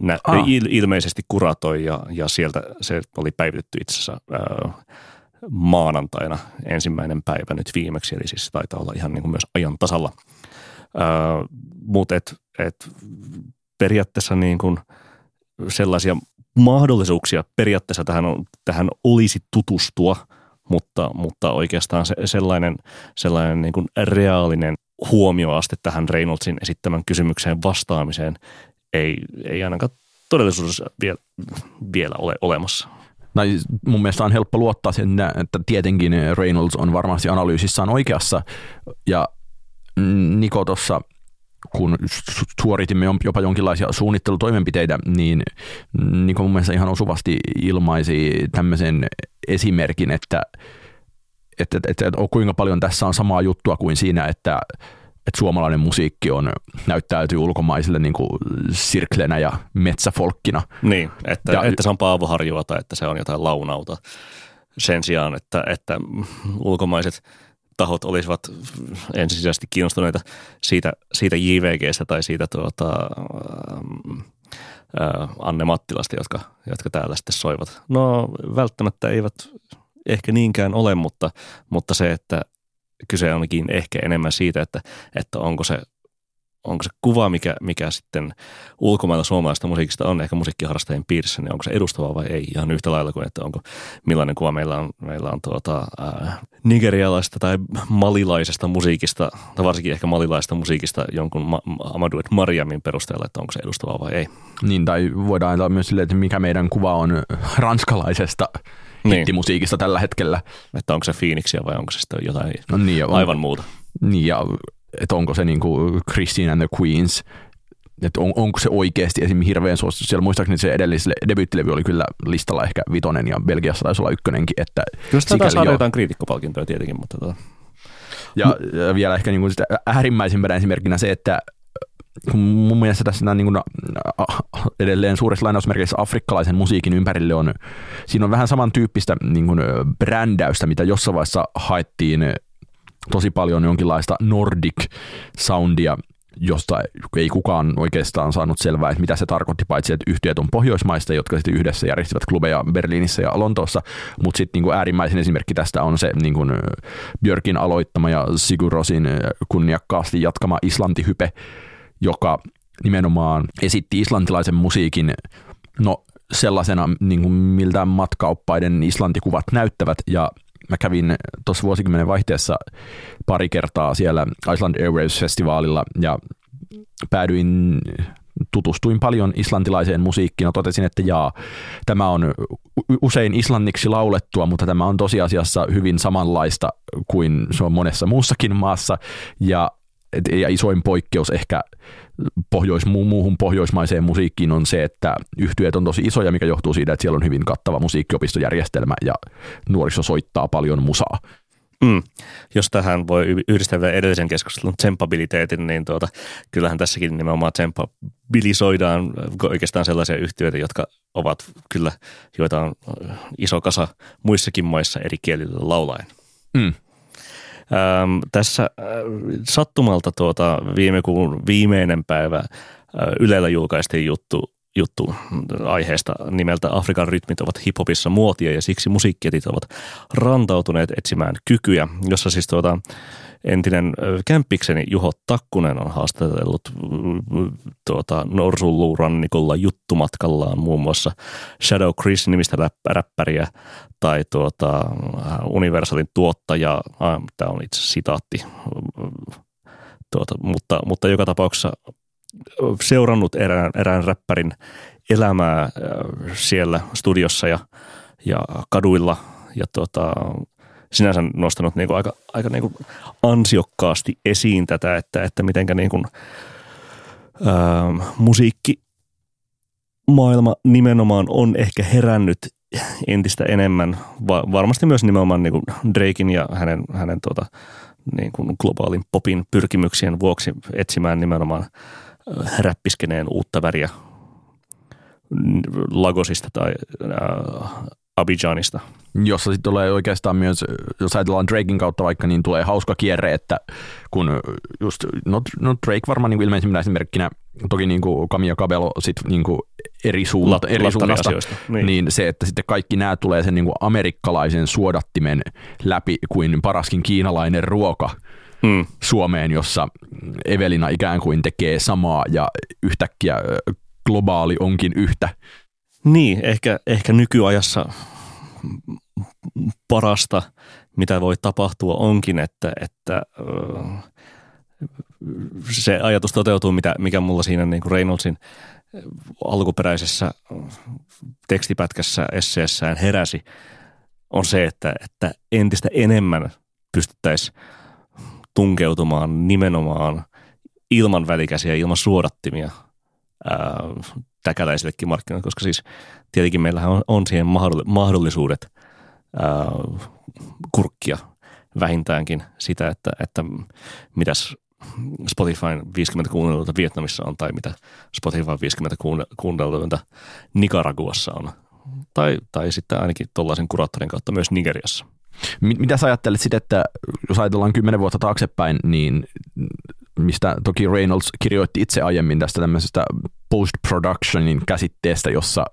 nä, ah. il, ilmeisesti kuratoi ja, ja sieltä se oli päivitetty itse asiassa ää, maanantaina ensimmäinen päivä nyt viimeksi, eli siis taitaa olla ihan niin kuin myös ajan tasalla. Mutta et, et periaatteessa niin kuin sellaisia mahdollisuuksia periaatteessa tähän, on, tähän olisi tutustua, mutta, mutta oikeastaan se, sellainen, sellainen niin kuin reaalinen huomioaste tähän Reynoldsin esittämän kysymykseen vastaamiseen ei, ei ainakaan todellisuudessa vielä, vielä ole olemassa. No, mun mielestä on helppo luottaa sen, että tietenkin Reynolds on varmasti analyysissaan oikeassa ja Niko tuossa – kun suoritimme jopa jonkinlaisia suunnittelutoimenpiteitä, niin, niin kuin mun mielestä ihan osuvasti ilmaisi tämmöisen esimerkin, että, että, että, että kuinka paljon tässä on samaa juttua kuin siinä, että, että suomalainen musiikki on, näyttäytyy ulkomaisille niin kuin sirklenä ja metsäfolkkina. Niin, että, ja, että se on Paavo Harjuota, että se on jotain launauta sen sijaan, että, että ulkomaiset – tahot olisivat ensisijaisesti kiinnostuneita siitä, siitä JVGstä tai siitä tuota, ää, Anne Mattilasta, jotka, jotka täällä sitten soivat. No välttämättä eivät ehkä niinkään ole, mutta, mutta se, että kyse onkin ehkä enemmän siitä, että, että onko se onko se kuva, mikä, mikä sitten ulkomailla suomalaista musiikista on ehkä musiikkiharrastajien piirissä, niin onko se edustavaa vai ei ihan yhtä lailla kuin, että onko millainen kuva meillä on, meillä on tuota, ää, nigerialaista tai malilaisesta musiikista, tai varsinkin ehkä malilaisesta musiikista jonkun Ma- Amadou Mariamin perusteella, että onko se edustavaa vai ei. Niin, tai voidaan ajatella myös silleen, että mikä meidän kuva on ranskalaisesta niin. hittimusiikista tällä hetkellä. Että onko se Phoenixia vai onko se sitten jotain no niin, on, aivan muuta. Niin, ja että onko se niin kuin Christine and the Queens, että on, onko se oikeasti esim. hirveän suosittu. Siellä muistaakseni se edelliselle debyyttilevy oli kyllä listalla ehkä vitonen ja Belgiassa taisi olla ykkönenkin. Että kyllä sitä saada jotain kriitikkopalkintoja tietenkin, mutta tota. ja, ja, vielä ehkä niin kuin sitä äärimmäisimpänä esimerkkinä se, että kun mun mielestä tässä niin kuin, edelleen suuressa lainausmerkeissä afrikkalaisen musiikin ympärille on, siinä on vähän samantyyppistä niin kuin, brändäystä, mitä jossain vaiheessa haettiin tosi paljon jonkinlaista Nordic soundia, josta ei kukaan oikeastaan saanut selvää, että mitä se tarkoitti, paitsi että yhtiöt on pohjoismaista, jotka sitten yhdessä järjestivät klubeja Berliinissä ja Lontoossa, mutta sitten niin äärimmäisen esimerkki tästä on se niin kuin Björkin aloittama ja Sigurosin kunniakkaasti jatkama Islantihype, joka nimenomaan esitti islantilaisen musiikin no sellaisena, niin kuin miltä matkaoppaiden Islantikuvat näyttävät, ja mä kävin tuossa vuosikymmenen vaihteessa pari kertaa siellä Iceland Airwaves-festivaalilla ja päädyin tutustuin paljon islantilaiseen musiikkiin. Ja totesin, että jaa, tämä on usein islanniksi laulettua, mutta tämä on tosiasiassa hyvin samanlaista kuin se on monessa muussakin maassa. Ja, ja isoin poikkeus ehkä pohjois, muuhun pohjoismaiseen musiikkiin on se, että yhtyöt on tosi isoja, mikä johtuu siitä, että siellä on hyvin kattava musiikkiopistojärjestelmä ja nuoriso soittaa paljon musaa. Mm. Jos tähän voi yhdistää vielä edellisen keskustelun tsempabiliteetin, niin tuota, kyllähän tässäkin nimenomaan tsempabilisoidaan oikeastaan sellaisia yhtiöitä, jotka ovat kyllä, joita on iso kasa muissakin maissa eri kielillä laulaen. Mm. Ähm, tässä äh, sattumalta tuota, viime kuun viimeinen päivä äh, Ylellä julkaistiin juttu juttu aiheesta nimeltä Afrikan rytmit ovat hiphopissa muotia ja siksi musiikkietit ovat rantautuneet etsimään kykyjä, jossa siis tuota, entinen kämppikseni Juho Takkunen on haastatellut tuota, Norsulluurannikolla juttumatkallaan muun muassa Shadow Chris nimistä räppäriä tai tuota, Universalin tuottaja, tämä on itse sitaatti, tuota, mutta, mutta joka tapauksessa seurannut erään, erään räppärin elämää siellä studiossa ja, ja kaduilla ja tota, sinänsä nostanut niin kuin aika, aika niin kuin ansiokkaasti esiin tätä, että, että mitenkä niin ää, musiikki maailma nimenomaan on ehkä herännyt entistä enemmän, va- varmasti myös nimenomaan niin kuin Drakein ja hänen, hänen tota, niin kuin globaalin popin pyrkimyksien vuoksi etsimään nimenomaan – räppiskeneen uutta väriä Lagosista tai äh, Abidjanista. Jossa sitten tulee oikeastaan myös, jos ajatellaan Drakein kautta vaikka, niin tulee hauska kierre, että kun just, no, no Drake varmaan niin ilmeisimmänä esimerkkinä, toki niin kuin Camilla Cabello sit niin kuin eri, suunta, La, eri suunnasta, niin. niin. se, että sitten kaikki nämä tulee sen niin kuin amerikkalaisen suodattimen läpi kuin paraskin kiinalainen ruoka – mm. Suomeen, jossa Evelina ikään kuin tekee samaa ja yhtäkkiä globaali onkin yhtä. Niin, ehkä, ehkä nykyajassa parasta, mitä voi tapahtua, onkin, että, että se ajatus toteutuu, mitä, mikä mulla siinä niin kuin Reynoldsin alkuperäisessä tekstipätkässä esseessään heräsi, on se, että, että entistä enemmän pystyttäisiin tunkeutumaan nimenomaan ilman välikäsiä, ilman suodattimia täkäläisillekin markkinoille, koska siis tietenkin meillähän on, on siihen mahdollisuudet ää, kurkkia vähintäänkin sitä, että, että mitäs Spotify 50 kuunnelluita Vietnamissa on tai mitä Spotify 50 kuunnelluita Nicaraguassa on. Tai, tai sitten ainakin tuollaisen kuraattorin kautta myös Nigeriassa – mitä sä ajattelet sitten, että jos ajatellaan kymmenen vuotta taaksepäin, niin mistä toki Reynolds kirjoitti itse aiemmin tästä tämmöisestä post-productionin käsitteestä, jossa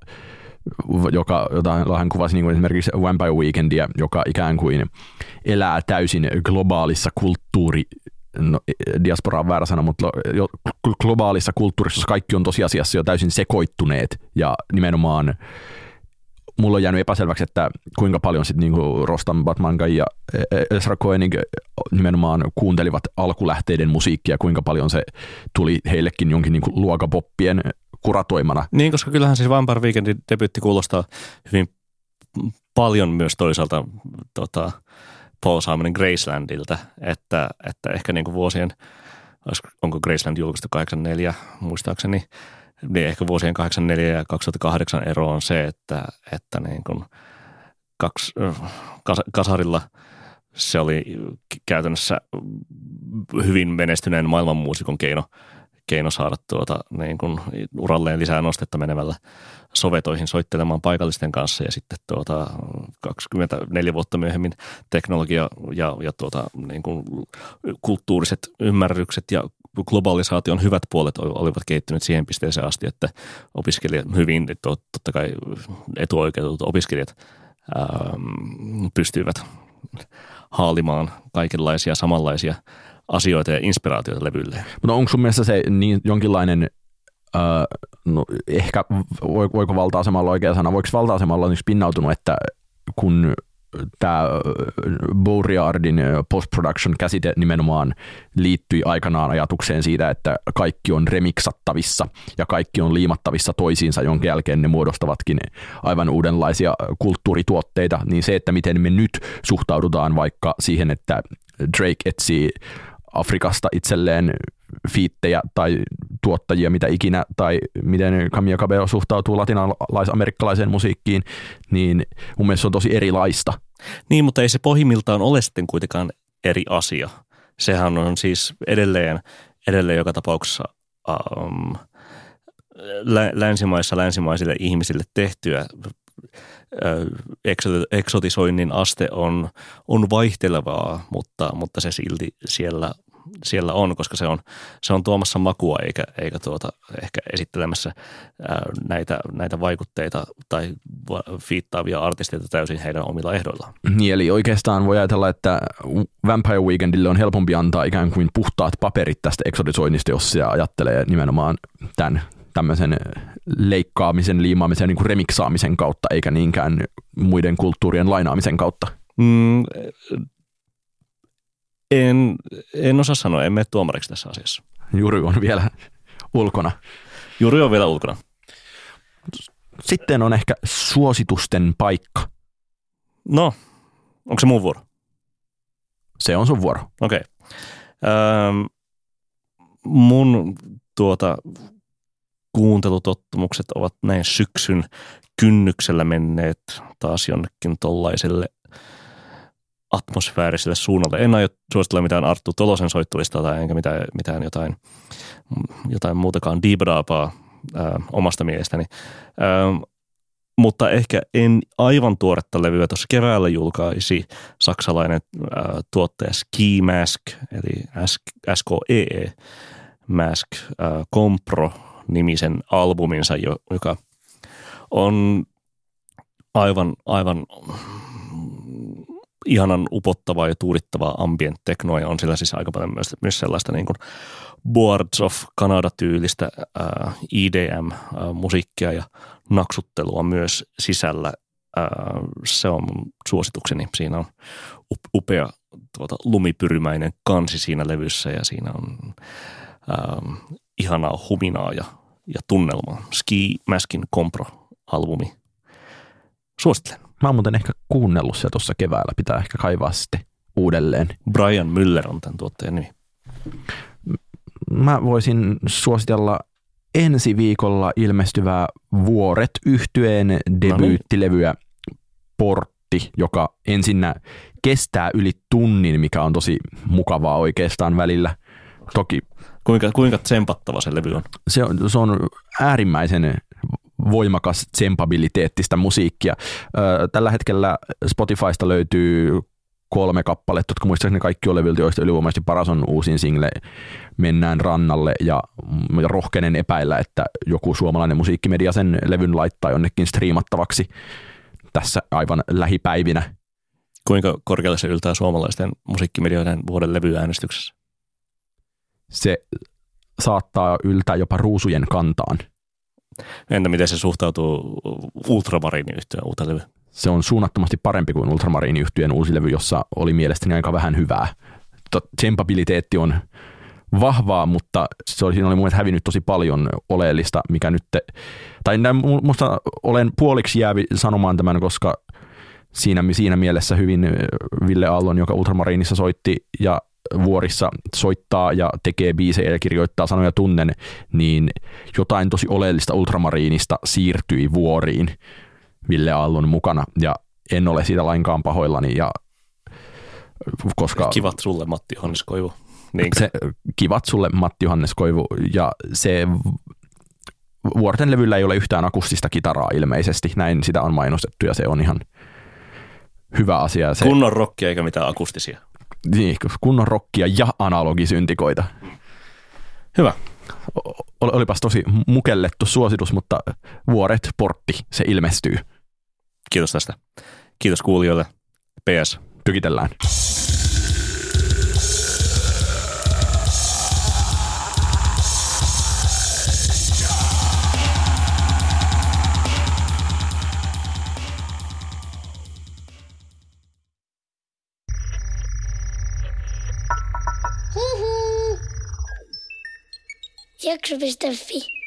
joka, jota hän kuvasi niin kuin esimerkiksi Vampire Weekendia, joka ikään kuin elää täysin globaalissa kulttuuri, no, diaspora on väärä sana, mutta globaalissa kulttuurissa kaikki on tosiasiassa jo täysin sekoittuneet ja nimenomaan mulla on jäänyt epäselväksi, että kuinka paljon sitten niinku Rostam Batman ja Ezra Koenig nimenomaan kuuntelivat alkulähteiden musiikkia, kuinka paljon se tuli heillekin jonkin niinku luokapoppien kuratoimana. Niin, koska kyllähän siis Vampire Weekendin debytti kuulostaa hyvin paljon myös toisaalta tota, Paul Simon Gracelandilta, että, että ehkä niinku vuosien, onko Graceland julkaistu 84 muistaakseni, niin ehkä vuosien 84 ja 2008 ero on se, että, että niin kuin kaksi, kas, kasarilla se oli käytännössä hyvin menestyneen maailmanmuusikon keino, keino saada tuota, niin kuin uralleen lisää nostetta menevällä sovetoihin soittelemaan paikallisten kanssa ja sitten tuota, 24 vuotta myöhemmin teknologia ja, ja tuota, niin kuin kulttuuriset ymmärrykset ja globalisaation hyvät puolet olivat kehittyneet siihen pisteeseen asti, että opiskelijat, hyvin totta kai etuoikeutetut opiskelijat ää, pystyivät haalimaan kaikenlaisia samanlaisia asioita ja inspiraatioita levylle. Mutta onko sun mielestä se niin jonkinlainen Uh, no, ehkä voiko valta-asemalla oikea sana, voiko valta-asemalla olla pinnautunut, että kun tämä Bouriardin post-production käsite nimenomaan liittyi aikanaan ajatukseen siitä, että kaikki on remiksattavissa ja kaikki on liimattavissa toisiinsa, jonka jälkeen ne muodostavatkin aivan uudenlaisia kulttuurituotteita, niin se, että miten me nyt suhtaudutaan vaikka siihen, että Drake etsii Afrikasta itselleen fiittejä tai tuottajia, mitä ikinä, tai miten Camilla Cabello suhtautuu latinalais-amerikkalaiseen musiikkiin, niin mun mielestä se on tosi erilaista. Niin, mutta ei se pohjimmiltaan ole sitten kuitenkaan eri asia. Sehän on siis edelleen, edelleen joka tapauksessa um, länsimaissa länsimaisille ihmisille tehtyä eksotisoinnin aste on, on vaihtelevaa, mutta, mutta se silti siellä siellä on, koska se on, se on tuomassa makua eikä, eikä tuota, ehkä esittelemässä ää, näitä, näitä vaikutteita tai fiittaavia artisteita täysin heidän omilla ehdoillaan. Niin, eli oikeastaan voi ajatella, että Vampire Weekendille on helpompi antaa ikään kuin puhtaat paperit tästä eksodisoinnista, jos se ajattelee nimenomaan tämän tämmöisen leikkaamisen, liimaamisen, niin kuin remiksaamisen kautta, eikä niinkään muiden kulttuurien lainaamisen kautta. Mm, en, en osaa sanoa, en mene tuomariksi tässä asiassa. Juri on vielä ulkona. Juri on vielä ulkona. Sitten on ehkä suositusten paikka. No, onko se mun vuoro? Se on sun vuoro. Okei. Okay. Öö, mun tuota, kuuntelutottumukset ovat näin syksyn kynnyksellä menneet taas jonnekin tollaiselle atmosfääriselle suunnalle. En aio suositella mitään Arttu Tolosen soittulistaa tai enkä mitään, mitään jotain, jotain muutakaan diibraapaa ää, omasta mielestäni. Ää, mutta ehkä en aivan tuoretta levyä. Tuossa keväällä julkaisi saksalainen ää, tuottaja Ski Mask, eli SKEE Mask, ää, Compro nimisen albuminsa, joka on aivan, aivan ihanan upottavaa ja tuudittavaa ambient teknoa ja on sillä siis aika paljon myös, myös sellaista niin kuin Boards of Canada-tyylistä ää, EDM-musiikkia ja naksuttelua myös sisällä. Ää, se on mun suositukseni. Siinä on upea tuota, lumipyrymäinen kansi siinä levyssä ja siinä on ää, ihanaa huminaa ja, ja tunnelmaa. Ski Maskin Compro-albumi. Suosittelen. Mä oon muuten ehkä kuunnellut se tuossa keväällä, pitää ehkä kaivaa sitten uudelleen. Brian Müller on tämän tuottajan nimi. Mä voisin suositella ensi viikolla ilmestyvää Vuoret yhtyeen debyyttilevyä Portti, joka ensinnä kestää yli tunnin, mikä on tosi mukavaa oikeastaan välillä. Toki Kuinka, kuinka tsempattava se levy on? Se on, se on äärimmäisen voimakas tsempabiliteettistä musiikkia. Tällä hetkellä Spotifysta löytyy kolme kappaletta, jotka muistaakseni kaikki on levyltä, joista ylivoimaisesti paras on uusin single Mennään rannalle ja, ja rohkenen epäillä, että joku suomalainen musiikkimedia sen levyn laittaa jonnekin striimattavaksi tässä aivan lähipäivinä. Kuinka korkealle se yltää suomalaisten musiikkimedioiden vuoden levyäänestyksessä? Se saattaa yltää jopa ruusujen kantaan. Entä miten se suhtautuu Ultramariini-yhtiön uuteen levy? Se on suunnattomasti parempi kuin Ultramariini-yhtiön uusi levy, jossa oli mielestäni aika vähän hyvää. Tsempabiliteetti on vahvaa, mutta se oli, siinä oli mun hävinnyt tosi paljon oleellista, mikä nyt, tai musta olen puoliksi jäävi sanomaan tämän, koska siinä, siinä mielessä hyvin Ville Aallon, joka Ultramariinissa soitti ja vuorissa soittaa ja tekee biisejä ja kirjoittaa sanoja tunnen, niin jotain tosi oleellista ultramariinista siirtyi vuoriin Ville Aallon mukana. Ja en ole siitä lainkaan pahoillani ja koska... Kivat sulle Matti Johannes Koivu. Se, kivat sulle Matti Johannes Koivu. Ja se Vuorten levyllä ei ole yhtään akustista kitaraa ilmeisesti, näin sitä on mainostettu ja se on ihan hyvä asia. Se, Kunnon rokki eikä mitään akustisia niin, kunnon rokkia ja analogisyntikoita. Hyvä. Olipas tosi mukellettu suositus, mutta Vuoret portti, se ilmestyy. Kiitos tästä. Kiitos kuulijoille. PS. Tykitellään. Jakso.fi.